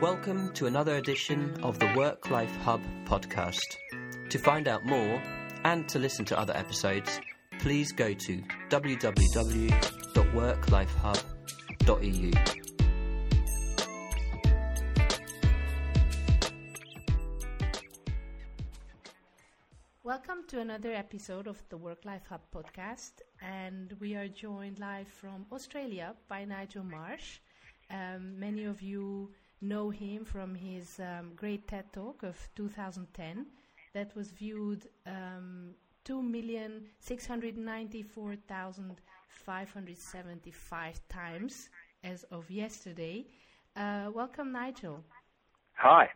Welcome to another edition of the Work Life Hub podcast. To find out more and to listen to other episodes, please go to www.worklifehub.eu. Welcome to another episode of the Work Life Hub podcast, and we are joined live from Australia by Nigel Marsh. Um, many of you know him from his um, great TED Talk of 2010 that was viewed um, 2,694,575 times as of yesterday. Uh, welcome, Nigel. Hi.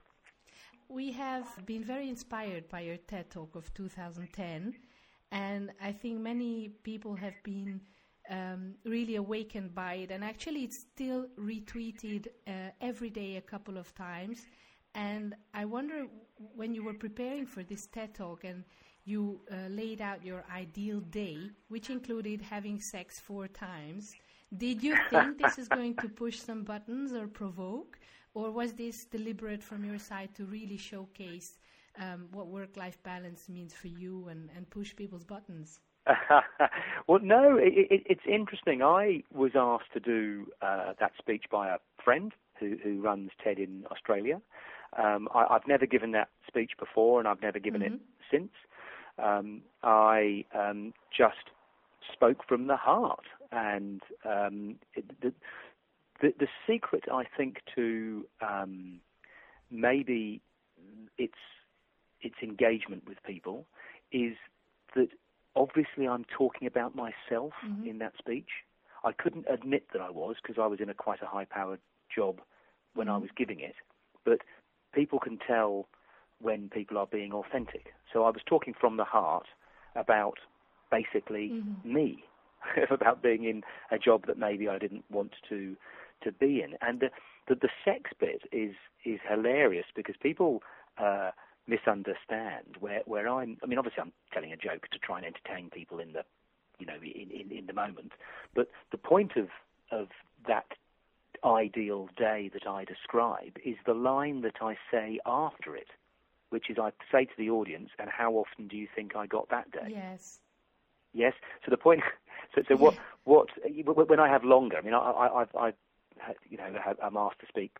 We have been very inspired by your TED Talk of 2010, and I think many people have been um, really awakened by it. And actually, it's still retweeted uh, every day a couple of times. And I wonder when you were preparing for this TED Talk and you uh, laid out your ideal day, which included having sex four times. Did you think this is going to push some buttons or provoke? Or was this deliberate from your side to really showcase um, what work life balance means for you and, and push people's buttons? well, no, it, it, it's interesting. I was asked to do uh, that speech by a friend who, who runs TED in Australia. Um, I, have never given that speech before, and I've never given mm-hmm. it since. Um, I um, just spoke from the heart, and um, it, the, the, the secret, I think, to um, maybe its its engagement with people is that obviously I'm talking about myself mm-hmm. in that speech. I couldn't admit that I was because I was in a quite a high-powered job when mm-hmm. I was giving it, but people can tell when people are being authentic. So I was talking from the heart about basically mm-hmm. me, about being in a job that maybe I didn't want to to be in. And the, the, the sex bit is is hilarious because people uh, misunderstand where where I'm. I mean, obviously, I'm telling a joke to try and entertain people in the you know in in, in the moment. But the point of of that ideal day that I describe is the line that I say after it, which is I say to the audience, "And how often do you think I got that day?" Yes. Yes. So the point. So, so what? What? When I have longer, I mean, I, I, I've, I you know, I'm asked to speak,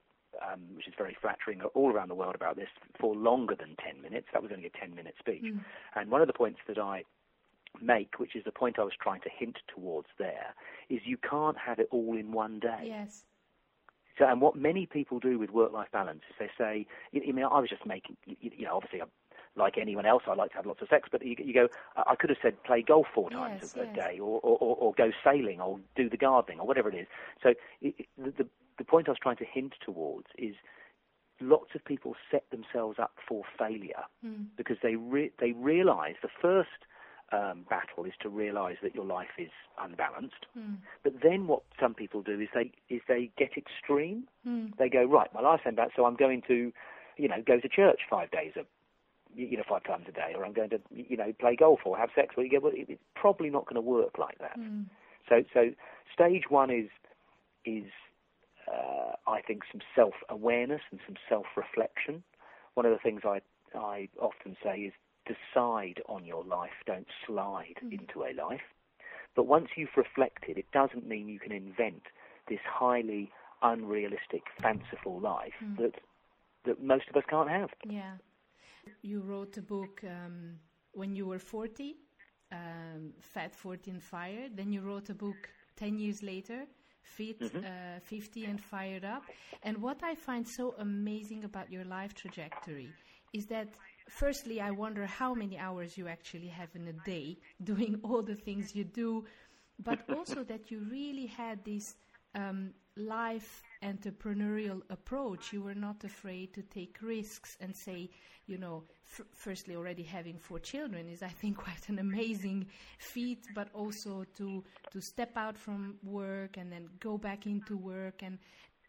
um, which is very flattering, all around the world about this for longer than 10 minutes. That was only a 10 minute speech. Mm. And one of the points that I make, which is the point I was trying to hint towards there, is you can't have it all in one day. Yes. So, and what many people do with work-life balance is they say, you, know, I was just making, you, you know, obviously I'm like anyone else, I like to have lots of sex, but you, you go, I could have said play golf four times yes, a, yes. day, or, or, or, go sailing, or do the gardening, or whatever it is. So it, the, the point I was trying to hint towards is lots of people set themselves up for failure mm. because they re- they realise the first um, battle is to realise that your life is unbalanced. Mm. But then what some people do is they is they get extreme. Mm. They go right, my life's unbalanced, so I'm going to, you know, go to church five days a you know, five times a day, or I'm going to, you know, play golf or have sex. Well, you go, well, it's probably not going to work like that. Mm. So, so stage one is is I think some self awareness and some self reflection. One of the things I I often say is decide on your life, don't slide mm. into a life. But once you've reflected, it doesn't mean you can invent this highly unrealistic, fanciful life mm. that that most of us can't have. Yeah. You wrote a book um, when you were 40, um, Fat, 40 and Fired. Then you wrote a book 10 years later, Fit, mm-hmm. uh, 50 and Fired Up. And what I find so amazing about your life trajectory is that firstly, I wonder how many hours you actually have in a day doing all the things you do, but also that you really had this um, life entrepreneurial approach. You were not afraid to take risks and say, you know, firstly, already having four children is, I think, quite an amazing feat, but also to to step out from work and then go back into work and.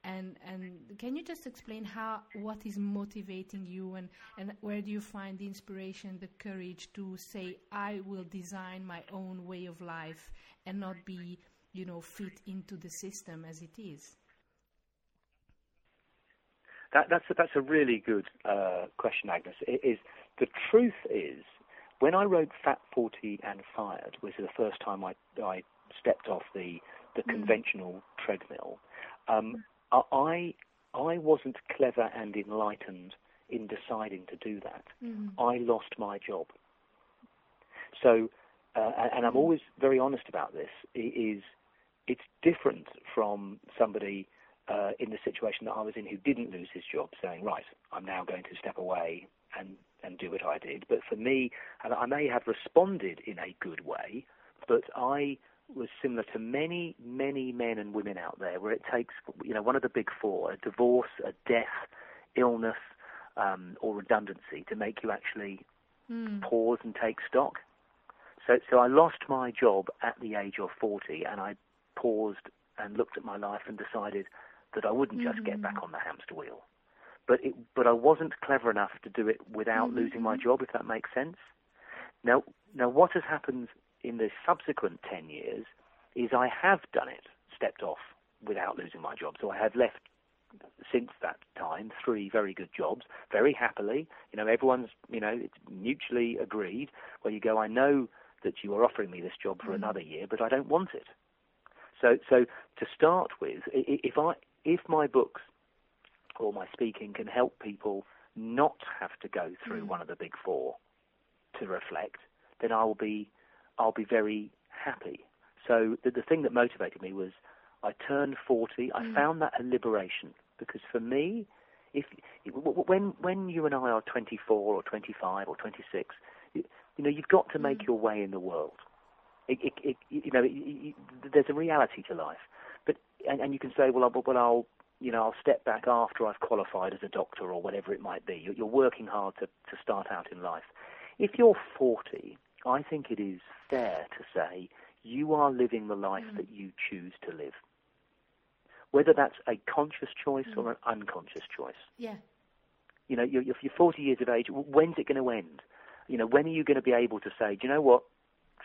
And, and can you just explain how what is motivating you and, and where do you find the inspiration, the courage to say I will design my own way of life and not be you know fit into the system as it is? that, that's a, that's a really good uh, question, Agnes. It is the truth is when I wrote Fat Forty and Fired, which is the first time I I stepped off the the mm. conventional treadmill. Um, I I wasn't clever and enlightened in deciding to do that. Mm. I lost my job. So, uh, and I'm mm. always very honest about this. Is it's different from somebody uh, in the situation that I was in who didn't lose his job, saying, "Right, I'm now going to step away and and do what I did." But for me, and I may have responded in a good way, but I was similar to many, many men and women out there, where it takes, you know, one of the big four, a divorce, a death, illness, um, or redundancy, to make you actually mm. pause and take stock. So, so I lost my job at the age of 40, and I paused and looked at my life and decided that I wouldn't just mm-hmm. get back on the hamster wheel. But it, but I wasn't clever enough to do it without mm-hmm. losing my job, if that makes sense. Now, now what has happened in the subsequent 10 years is I have done it, stepped off without losing my job. So I have left since that time three very good jobs, very happily. You know, everyone's, you know, it's mutually agreed where you go, I know that you are offering me this job for mm. another year, but I don't want it. So, so to start with, if I, if my books or my speaking can help people not have to go through mm. one of the big four to reflect, then I will be I'll be very happy. So the, the thing that motivated me was I turned 40. I mm. found that a liberation because for me, if when when you and I are 24 or 25 or 26, you, you know you've got to make mm. your way in the world. It, it, it, you know, there's a reality to life, but and, and you can say, well, I'll, well, I'll you know, I'll step back after I've qualified as a doctor or whatever it might be. You're, you're working hard to to start out in life. If you're 40 I think it is fair to say you are living the life mm. that you choose to live. Whether that's a conscious choice mm. or an unconscious choice. Yeah. You know, you're, you're 40 years of age. When's it going to end? You know, when are you going to be able to say, do you know what?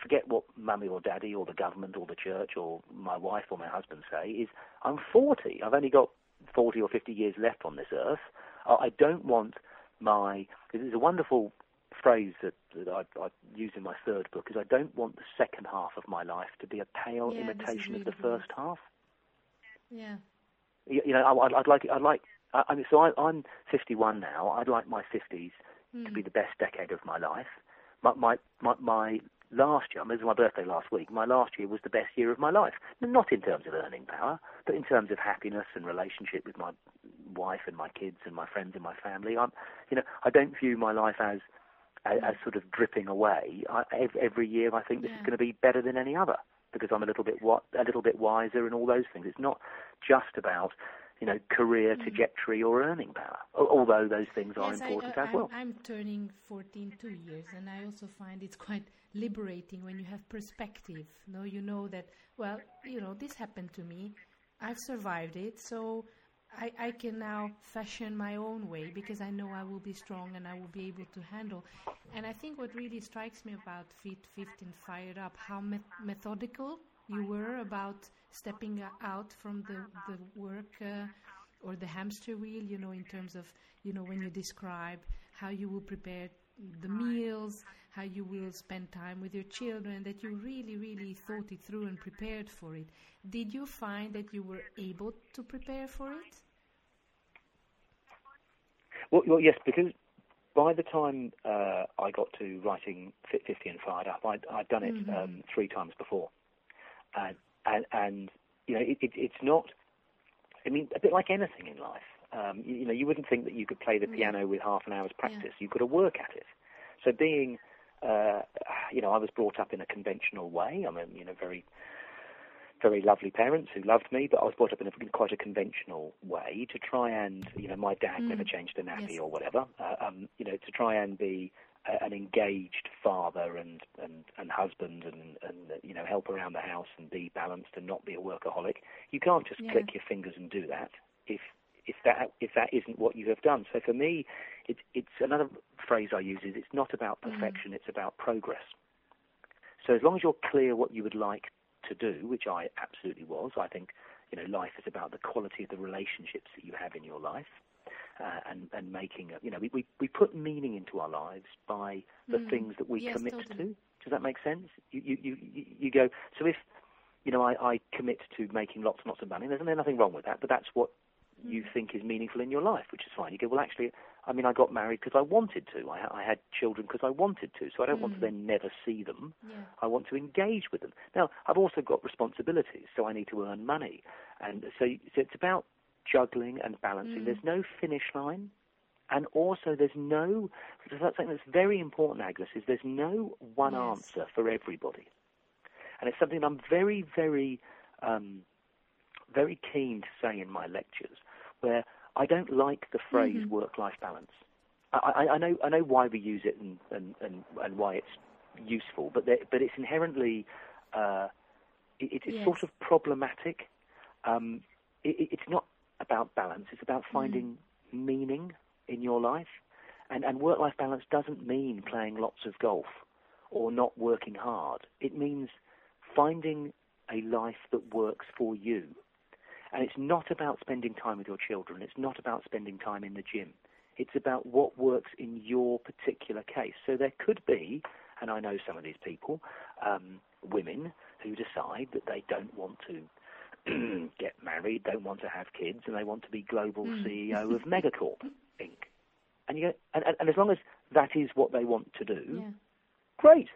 Forget what mummy or daddy or the government or the church or my wife or my husband say. Is I'm 40. I've only got 40 or 50 years left on this earth. I don't want my. There's a wonderful phrase that, that I, I use in my third book is I don't want the second half of my life to be a pale yeah, imitation of the first half. Yeah. You, you know, I, would I'd like, I'd like, I, mean, so I, I'm 51 now. I'd like my 50s mm. to hmm. be the best decade of my life. My, my, my, my last year, I mean, it was my birthday last week, my last year was the best year of my life. Not in terms of earning power, but in terms of happiness and relationship with my wife and my kids and my friends and my family. I'm, you know, I don't view my life as as, as sort of dripping away. I, every year, I think this yeah. is going to be better than any other because I'm a little bit a little bit wiser and all those things. It's not just about you know career mm. trajectory or earning power, although those things are yes, important I, as well. I'm turning 14 two years, and I also find it's quite liberating when you have perspective. No, you know that well, you know this happened to me. I've survived it, so I, I can now fashion my own way because I know I will be strong and I will be able to handle. And I think what really strikes me about Fit, 15 Fired Up, how me- methodical you were about stepping out from the, the work uh, or the hamster wheel, you know, in terms of, you know, when you describe how you will prepare the meals, how you will spend time with your children, that you really, really thought it through and prepared for it. Did you find that you were able to prepare for it? Well, well yes, because by the time uh, I got to writing Fit 50 and Fired Up, I'd, I'd done it mm-hmm. um, three times before. And, and, and you know, it, it, it's not, I mean, a bit like anything in life. Um, you, you, know, you wouldn't think that you could play the mm. piano with half an hour's practice. Yeah. You've got to work at it. So being, uh, you know, I was brought up in a conventional way. I'm a, you know, very, very lovely parents who loved me, but I was brought up in a, quite a conventional way to try and, you know, my dad mm. never changed a nappy yes. or whatever. Uh, um, you know, to try and be a, an engaged father and and and husband and and you know help around the house and be balanced and not be a workaholic. You can't just yeah. click your fingers and do that if if that if that isn't what you have done. So for me, it's it's another phrase I use is it's not about mm. perfection, mm. it's about progress. So as long as you're clear what you would like to do, which I absolutely was, I think you know life is about the quality of the relationships that you have in your life. uh, and and making a, you know we, we we put meaning into our lives by the Mm. things that we Yes, commit totally. to. Does that make sense? You you you you you go. So if you know I, I commit to making lots and lots of money, there's, there's nothing wrong with that. But that's what you Mm. think is meaningful in your life, which is fine. You go, well, actually, I mean, I got married because I wanted to. I, I had children because I wanted to. So I don't want to Mm. then never see them. Yeah. I want to engage with them. Now, I've also got responsibilities, so I need to earn money, and so, so it's about juggling and balancing. Mm. There's no finish line, and also there's no. That's something that's very important, Agnes. Is there's no one Yes. answer for everybody, and it's something I'm very, very, um, very keen to say in my lectures, where I don't like the phrase Mhm. work-life balance. I, I, I know I know why we use it and, and, and, and why it's useful, but there, but it's inherently uh, it, it's Yes. sort of problematic. Um, it, it- it's not about balance; it's about finding meaning in your life, and and work-life balance doesn't mean playing lots of golf or not working hard. It means finding a life that works for you. And it's not about spending time with your children. It's not about spending time in the gym. It's about what works in your particular case. So there could be, and I know some of these people, um, women who decide that they don't want to get married, don't want to have kids, and they want to be global Mm. CEO of Megacorp Inc. And you go, and, and, and as long as that is what they want to do, Yeah. great.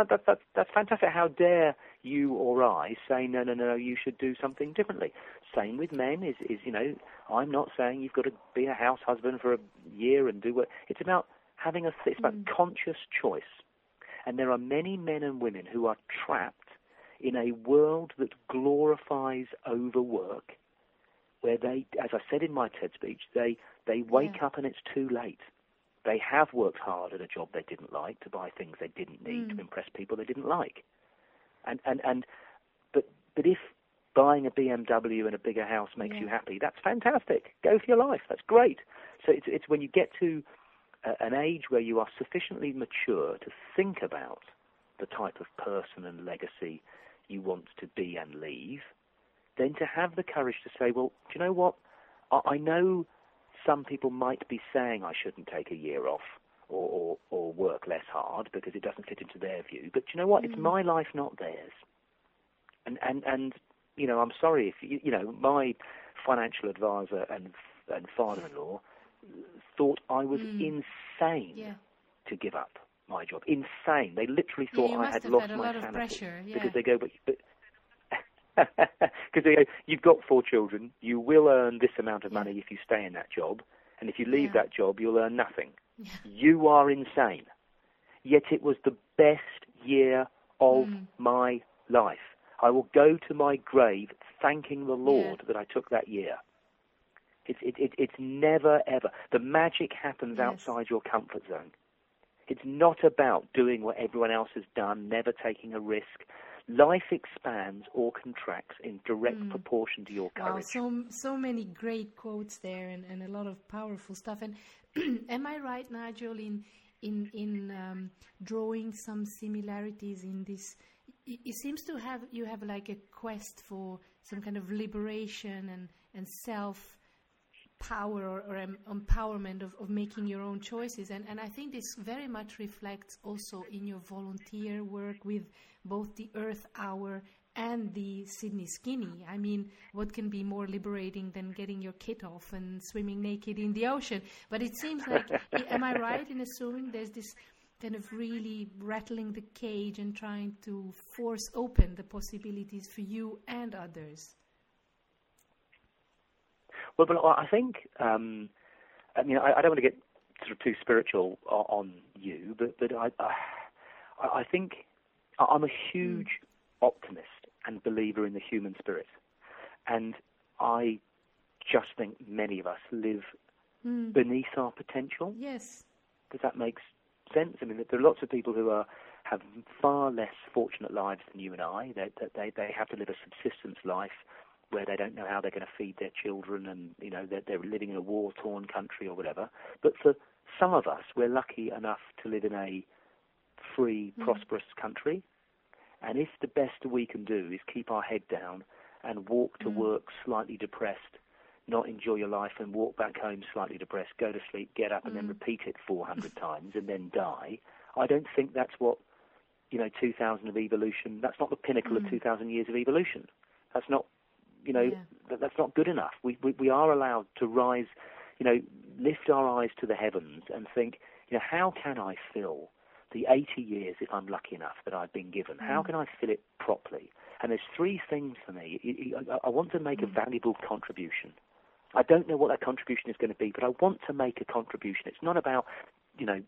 That, that, that, that's fantastic. How dare you or I say, no, no, no, you should do something differently? Same with men is, is, you know, I'm not saying you've got to be a house husband for a year and do what. It's about having a, it's about Mm. conscious choice. And there are many men and women who are trapped in a world that glorifies overwork, where they, as I said in my TED speech, they, they wake Yeah. up and it's too late. They have worked hard at a job they didn't like to buy things they didn't need Mm. to impress people they didn't like. And and and but but if buying a BMW and a bigger house makes Yeah. you happy, that's fantastic. Go for your life. That's great. So it's it's when you get to a, an age where you are sufficiently mature to think about the type of person and legacy you want to be and leave, then to have the courage to say, well, do you know what? I, I know some people might be saying I shouldn't take a year off or, or, or work less hard because it doesn't fit into their view. But you know what? It's Mm. my life, not theirs. And and and you know, I'm sorry if you, you know my financial advisor and and father-in-law thought I was Mm. insane Yeah. to give up my job. Insane. They literally thought you I had lost my sanity pressure. Yeah. because they go, but. but because you've got four children, you will earn this amount of Yeah. money if you stay in that job, and if you leave Yeah. that job, you'll earn nothing. Yeah. You are insane. Yet it was the best year of Mm. my life. I will go to my grave thanking the Lord that I took that year. It's it, it, it's never ever the magic happens Yes. outside your comfort zone. It's not about doing what everyone else has done, never taking a risk. Life expands or contracts in direct Mm. proportion to your Wow, courage. so so many great quotes there, and, and a lot of powerful stuff. And am I right, Nigel, in in in um, drawing some similarities in this? It, it seems to have you have like a quest for some kind of liberation and and self power or, or em- empowerment of, of making your own choices and, and I think this very much reflects also in your volunteer work with both the Earth Hour and the Sydney Skinny. I mean, what can be more liberating than getting your kit off and swimming naked in the ocean? But it seems like, am I right in assuming there's this kind of really rattling the cage and trying to force open the possibilities for you and others? Well, but I I think um, I mean I, I don't want to get sort of too spiritual on you, but but I I, I think I'm a huge optimist and believer in the human spirit, and I just think many of us live Mm. beneath our potential. Yes. Does that make sense? I mean, there are lots of people who are have far less fortunate lives than you and I. They they they have to live a subsistence life where they don't know how they're going to feed their children, and you know they're, they're living in a war-torn country or whatever. But for some of us, we're lucky enough to live in a free, Mm. prosperous country. And if the best we can do is keep our head down and walk to Mm. work slightly depressed, not enjoy your life and walk back home slightly depressed, go to sleep, get up, and Mm. then repeat it 400 times and then die. I don't think that's what, you know, 2,000 of evolution, that's not the pinnacle of 2,000 years of evolution. That's not, you know, Mm. Yeah. that, that's not good enough. We, we, we are allowed to rise, you know, lift our eyes to the heavens and think, you know, how can I fill the 80 years, if I'm lucky enough, that I've been given? How can I fill it properly? And there's three things for me. I- want to make a valuable contribution. I don't know what that contribution is going to be, but I want to make a contribution. It's not about, you know,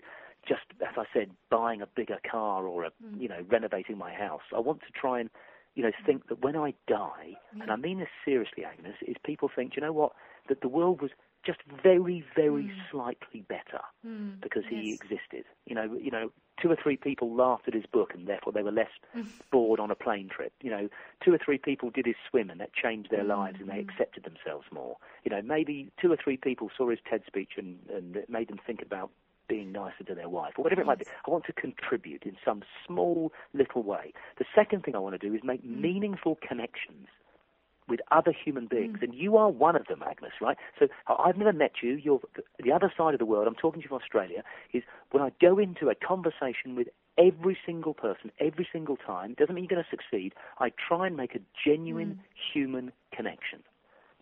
just as I said, buying a bigger car or a, you know, renovating my house. I want to try and, you know, think that when I die, and I mm. mean this seriously, Agnes, is people think, "Do you know what, that the world was just very, very mm. slightly better Mm. because he existed. You know, you know, two or three people laughed at his book and therefore they were less mm. bored on a plane trip. You know, two or three people did his swim and that changed their lives and they accepted themselves more. You know, maybe two or three people saw his TED speech and, and it made them think about being nicer to their wife or whatever it might be. I want to contribute in some small little way. The second thing I want to do is make mm. meaningful connections with other human beings, mm. and you are one of them, Agnes, right? So I've never met you. You're the other side of the world. I'm talking to you from Australia. Is when I go into a conversation with every single person, every single time. Doesn't mean you're going to succeed. I try and make a genuine mm. human connection,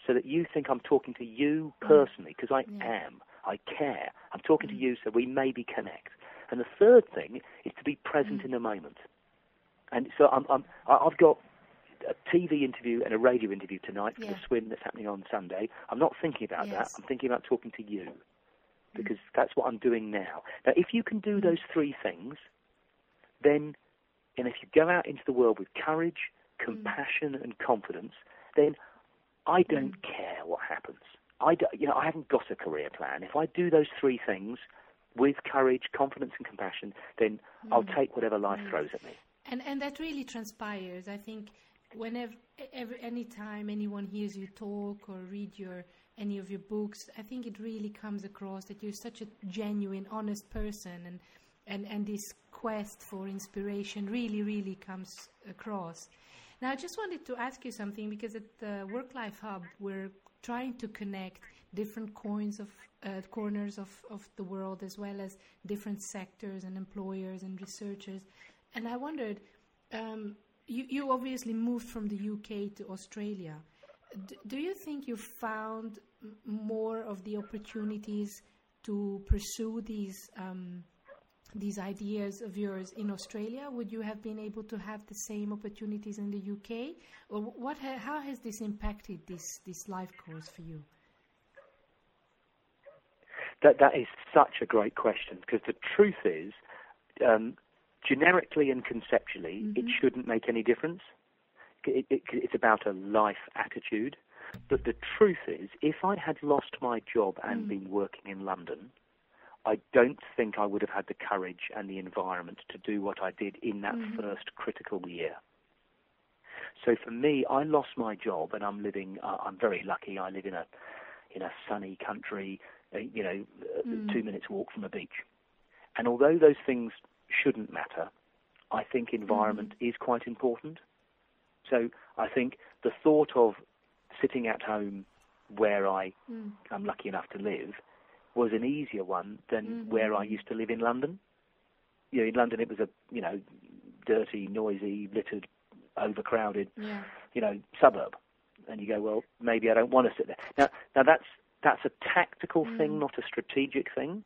so that you think I'm talking to you personally, because I Yeah. am. I care. I'm talking to you, so we maybe connect. And the third thing is to be present mm. in the moment. And so I'm, I'm, I've got a TV interview and a radio interview tonight for Yeah. the swim that's happening on Sunday. I'm not thinking about Yes. that. I'm thinking about talking to you mm. because that's what I'm doing now. Now, if you can do mm. those three things, then, and if you go out into the world with courage, compassion, and confidence, then I don't care what happens. I, you know, I haven't got a career plan. If I do those three things with courage, confidence, and compassion, then I'll mm. take whatever life mm. throws at me. And and that really transpires. I think whenever, every, any time anyone hears you talk or read your any of your books, I think it really comes across that you're such a genuine, honest person, and and and this quest for inspiration really, really comes across. Now, I just wanted to ask you something because at the Work Life Hub, we're trying to connect different coins of uh, corners of, of the world as well as different sectors and employers and researchers. And I wondered, um, you, you obviously moved from the UK to Australia. D- do you think you found more of the opportunities to pursue these um, these ideas of yours in Australia? Would you have been able to have the same opportunities in the UK, or what? Ha- how has this impacted this this life course for you? That that is such a great question because the truth is, um, generically and conceptually, it shouldn't make any difference. It, it, it's about a life attitude. But the truth is, if I had lost my job and been working in London, I don't think I would have had the courage and the environment to do what I did in that first critical year. So for me, I lost my job, and I'm living. Uh, I'm very lucky. I live in a in a sunny country, uh, you know, uh, two minutes walk from a beach. And although those things shouldn't matter, I think environment is quite important. So I think the thought of sitting at home where I am lucky enough to live was an easier one than mm-hmm. where I used to live in London. You know, in London it was a you know dirty, noisy, littered, overcrowded Yeah. you know, suburb. And you go, well, maybe I don't want to sit there. Now, now that's that's a tactical mm. thing, not a strategic thing.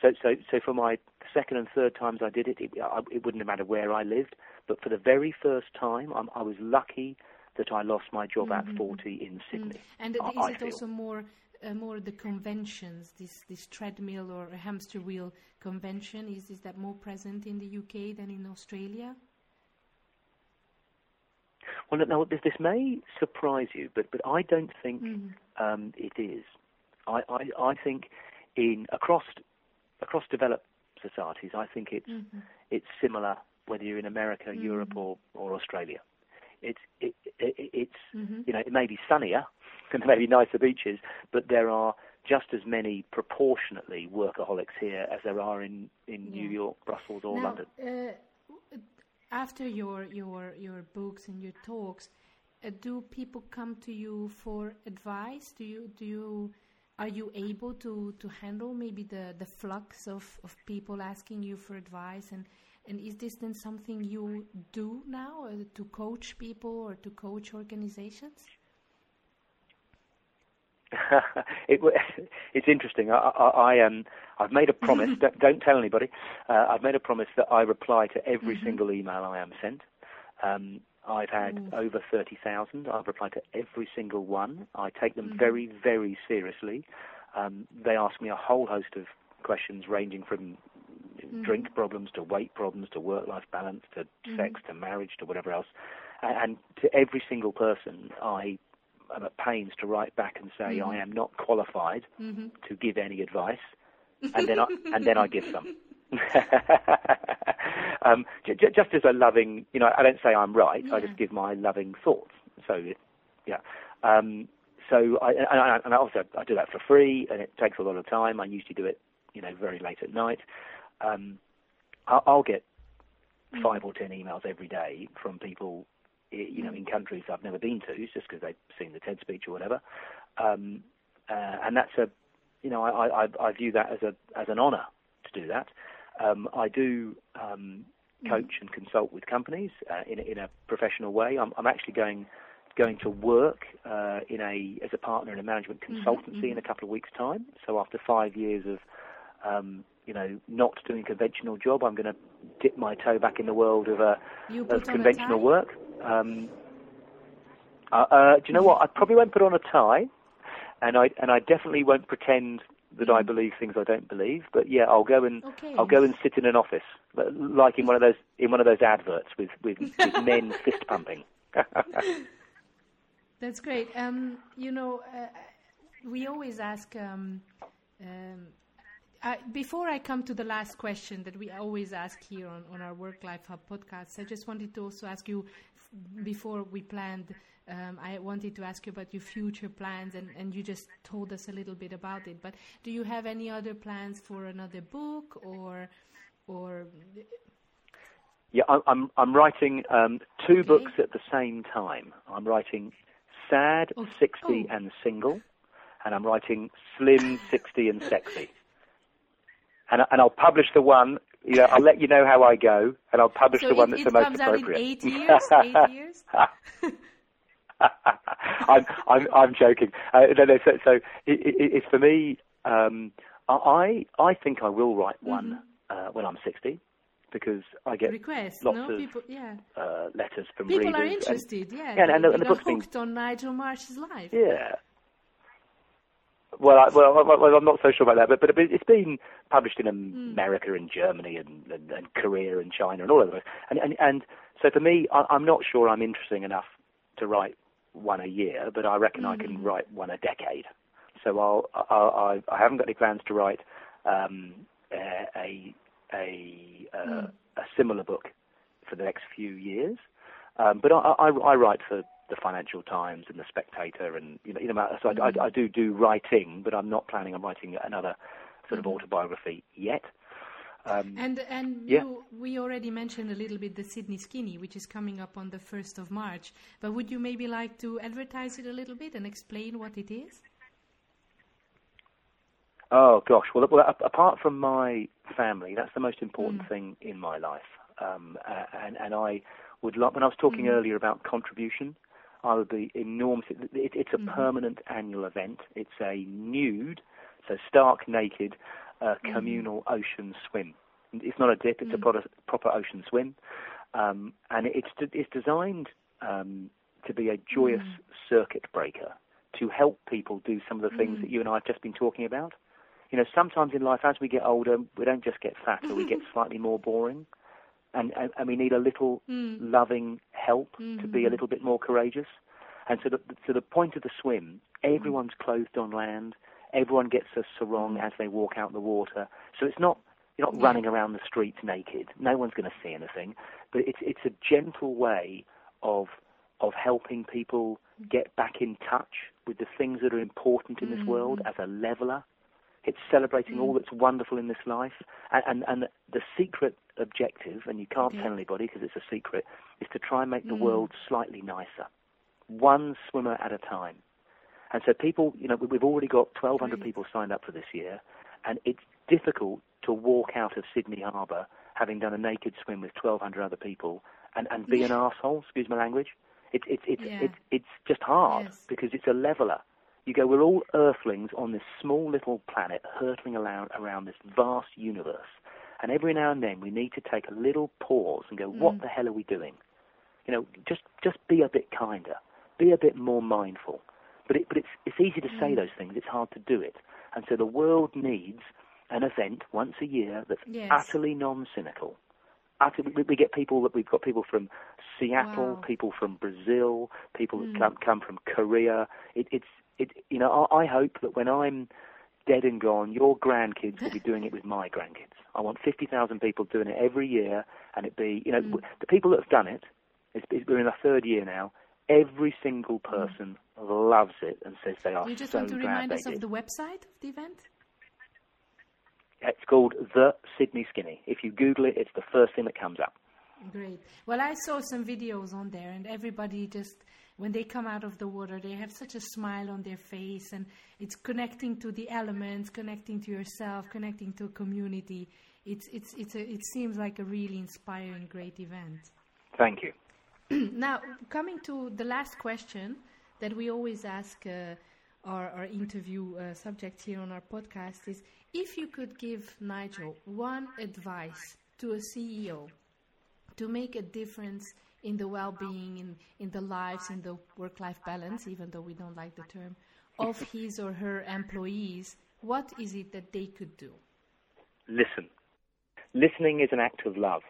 So, so, so for my second and third times I did it, it, I, it wouldn't have mattered where I lived. But for the very first time, I'm, I was lucky that I lost my job at mm-hmm. 40 in Sydney. Mm. And I- is I it feel. also more uh, more the conventions, this this treadmill or hamster wheel convention? Is is that more present in the UK than in Australia? Well, now this, this may surprise you, but but I don't think um, it is. I, I I think in across across developed societies, I think it's it's similar whether you're in America, Europe, or or Australia. It's it, it, it's you know it may be sunnier and there may be nicer beaches, but there are just as many proportionately workaholics here as there are in in New York, Brussels, or now, London. Uh, after your your your books and your talks, uh, do people come to you for advice? Do you do you are you able to to handle maybe the the flux of of people asking you for advice and and is this then something you do now uh, to coach people or to coach organizations? it, it's interesting. I, I, I um, I've made a promise. don't, tell anybody. Uh, I've made a promise that I reply to every mm-hmm. single email I am sent. Um, I've had mm. over 30,000. I've replied to every single one. I take them mm. very, very seriously. Um, they ask me a whole host of questions ranging from mm. drink problems to weight problems to work-life balance to mm. sex to marriage to whatever else. And, and to every single person, I am at pains to write back and say I am not qualified mm-hmm. to give any advice, and then I, and then I give some. um, j- j- just as a loving, you know, I don't say I'm right. Yeah. I just give my loving thoughts. So, yeah. Um, so I, and, I, and also I do that for free, and it takes a lot of time. I usually do it, you know, very late at night. Um, I'll, I'll get mm. five or ten emails every day from people, you know, mm. in countries I've never been to, just because they've seen the TED speech or whatever. Um, uh, and that's a, you know, I, I, I view that as a as an honour to do that. Um, I do um, coach and consult with companies uh, in, in a professional way. I'm, I'm actually going going to work uh, in a as a partner in a management mm-hmm, consultancy mm-hmm. in a couple of weeks' time. So after five years of um, you know not doing a conventional job, I'm going to dip my toe back in the world of, uh, of conventional work. Um, uh, uh, do you know what? I probably won't put on a tie, and I and I definitely won't pretend that I believe things I don't believe. But yeah, I'll go and okay. I'll go and sit in an office, like in one of those in one of those adverts with with, with men fist pumping. That's great. Um, you know, uh, we always ask. Um, um, before I come to the last question that we always ask here on, on our Work Life Hub podcast, I just wanted to also ask you before we planned um, I wanted to ask you about your future plans, and, and you just told us a little bit about it. But do you have any other plans for another book, or, or? Yeah, I'm I'm writing um, two okay. books at the same time. I'm writing Sad, oh. 60 oh. and Single, and I'm writing Slim, 60 and Sexy. And and I'll publish the one. You know, I'll let you know how I go, and I'll publish so the one it, that's it the most appropriate. Out in eight years. eight years. I'm, I'm, I'm joking. Uh, no, no, so, so it, it, it's for me. Um, I, I think I will write one mm-hmm. uh, when I'm 60 because I get Requests, lots no? of people, yeah. uh, letters from people readers. People are interested, and, yeah. yeah. And, and, and the, book's hooked on Nigel Marsh's life. Yeah. Well, I, well, well, I'm not so sure about that, but but it's been published in mm. America and Germany and, and, and Korea and China and all of those. And and and so for me, I, I'm not sure I'm interesting enough to write one a year, but I reckon mm-hmm. I can mm. write one a decade. So I'll, I'll I haven't got any plans to write um, a a a, mm. a, similar book for the next few years. Um, but I, I, I, write for the Financial Times and the Spectator, and you know, you know so mm-hmm. I, I, do do writing, but I'm not planning on writing another sort of mm-hmm. autobiography yet. Um, and and yeah. you, we already mentioned a little bit the Sydney Skinny, which is coming up on the 1st of March. But would you maybe like to advertise it a little bit and explain what it is? Oh gosh, well, well apart from my family, that's the most important mm. thing in my life. Um, and and I would love when I was talking mm. earlier about contribution, I would be enormous. It, it, it's a mm. permanent annual event. It's a nude, so stark naked a mm. communal mm. ocean swim. It's not a dip; it's mm. a proper, proper ocean swim, um, and it's it's designed um, to be a joyous mm. circuit breaker to help people do some of the things that mm. you and I have just been talking about. You know, sometimes in life, as we get older, we don't just get fatter; we get slightly more boring, and and, and we need a little mm. loving help to be a little bit more courageous. And so, the, so the point of the swim, everyone's clothed on land Everyone gets a sarong as they walk out the water. So it's not you're not yeah. running around the streets naked. No one's going to see anything. But it's it's a gentle way of of helping people get back in touch with the things that are important in mm-hmm. this world as a leveler. It's celebrating mm all that's wonderful in this life. And, and, and the secret objective, and you can't tell anybody because it's a secret, is to try and make the mm. world slightly nicer one swimmer at a time. And so people, you know, we've already got 1,200 Right. people signed up for this year, and it's difficult to walk out of Sydney Harbour having done a naked swim with 1,200 other people and, and be an Yeah. arsehole, excuse my language. It's, it's, it's, Yeah. it's, it's just hard Yes. because it's a leveler. You go, we're all earthlings on this small little planet hurtling around, around this vast universe. And every now and then we need to take a little pause and go, what Mm. the hell are we doing? You know, just, just be a bit kinder. Be a bit more mindful. But, it, but it's, it's easy to say Mm. those things. It's hard to do it. And so the world needs an event once a year that's Yes. utterly non-cynical. We, we get people that we've got people from Seattle, Wow. people from Brazil, people Mm. that come come from Korea. It, it's it you know I, I hope that when I'm dead and gone, your grandkids will be doing it with my grandkids. I want fifty thousand people doing it every year, and it be you know Mm. the people that have done it. It's, it's, we're in our third year now. Every single person loves it and says they are Mm. You just so want to remind us did. of the website of the event? It's called the Sydney Skinny. If you Google it, it's the first thing that comes up. Great. Well, I saw some videos on there, and everybody just, when they come out of the water, they have such a smile on their face, and it's connecting to the elements, connecting to yourself, connecting to a community. It's, it's, it's a, it seems like a really inspiring, great event. Thank you. now, coming to the last question that we always ask uh, our, our interview uh, subjects here on our podcast is if you could give Nigel one advice to a CEO to make a difference in the well-being, in, in the lives, in the work-life balance, even though we don't like the term, of his or her employees, what is it that they could do? listen. Listening is an act of love.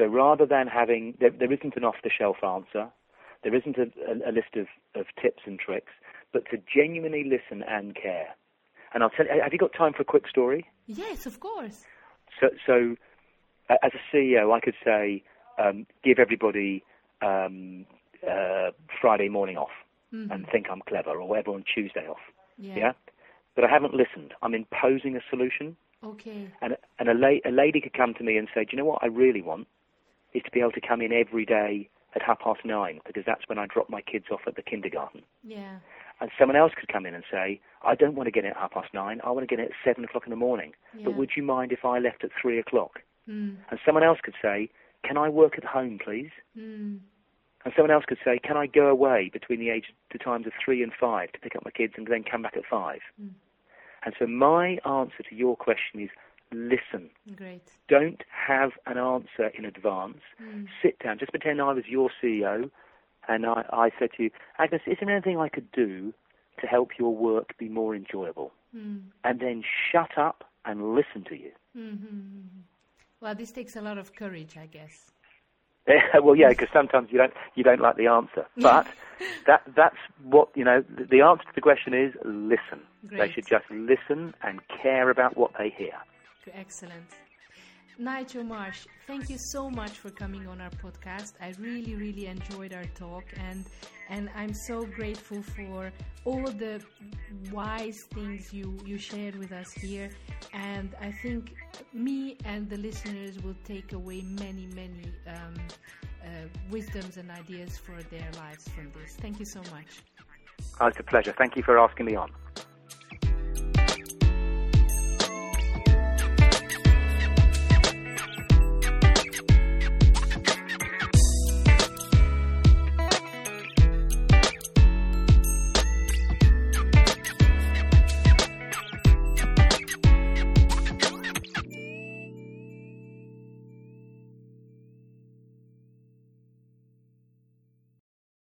So rather than having, there, there isn't an off-the-shelf answer, there isn't a, a, a list of, of tips and tricks, but to genuinely listen and care. And I'll tell you, have you got time for a quick story? Yes, of course. So, so uh, as a CEO, I could say, um, give everybody um, uh, Friday morning off and think I'm clever, or everyone Tuesday off. Yeah. yeah? But I haven't listened. I'm imposing a solution. Okay. And, and a, la- a lady could come to me and say, Do you know what I really want? Is to be able to come in every day at half past nine because that's when I drop my kids off at the kindergarten. Yeah. And someone else could come in and say, I don't want to get in at half past nine. I want to get in at seven o'clock in the morning. Yeah. But would you mind if I left at three o'clock? Mm. And someone else could say, Can I work at home, please? Mm. And someone else could say, Can I go away between the age the times of three and five to pick up my kids and then come back at five? Mm. And so my answer to your question is listen. Great. Don't have an answer in advance. Mm. Sit down. Just pretend I was your CEO and I, I said to you, Agnes, is there anything I could do to help your work be more enjoyable? Mm. And then shut up and listen to you. Mm-hmm. Well, this takes a lot of courage, I guess. well, yeah, because sometimes you don't you don't like the answer, but that that's what you know. The, the answer to the question is listen. They should just listen and care about what they hear. Excellent. Nigel Marsh, thank you so much for coming on our podcast. I really, really enjoyed our talk, and and I'm so grateful for all the wise things you you shared with us here. And I think me and the listeners will take away many, many um, uh, wisdoms and ideas for their lives from this. Thank you so much. Oh, it's a pleasure. Thank you for asking me on.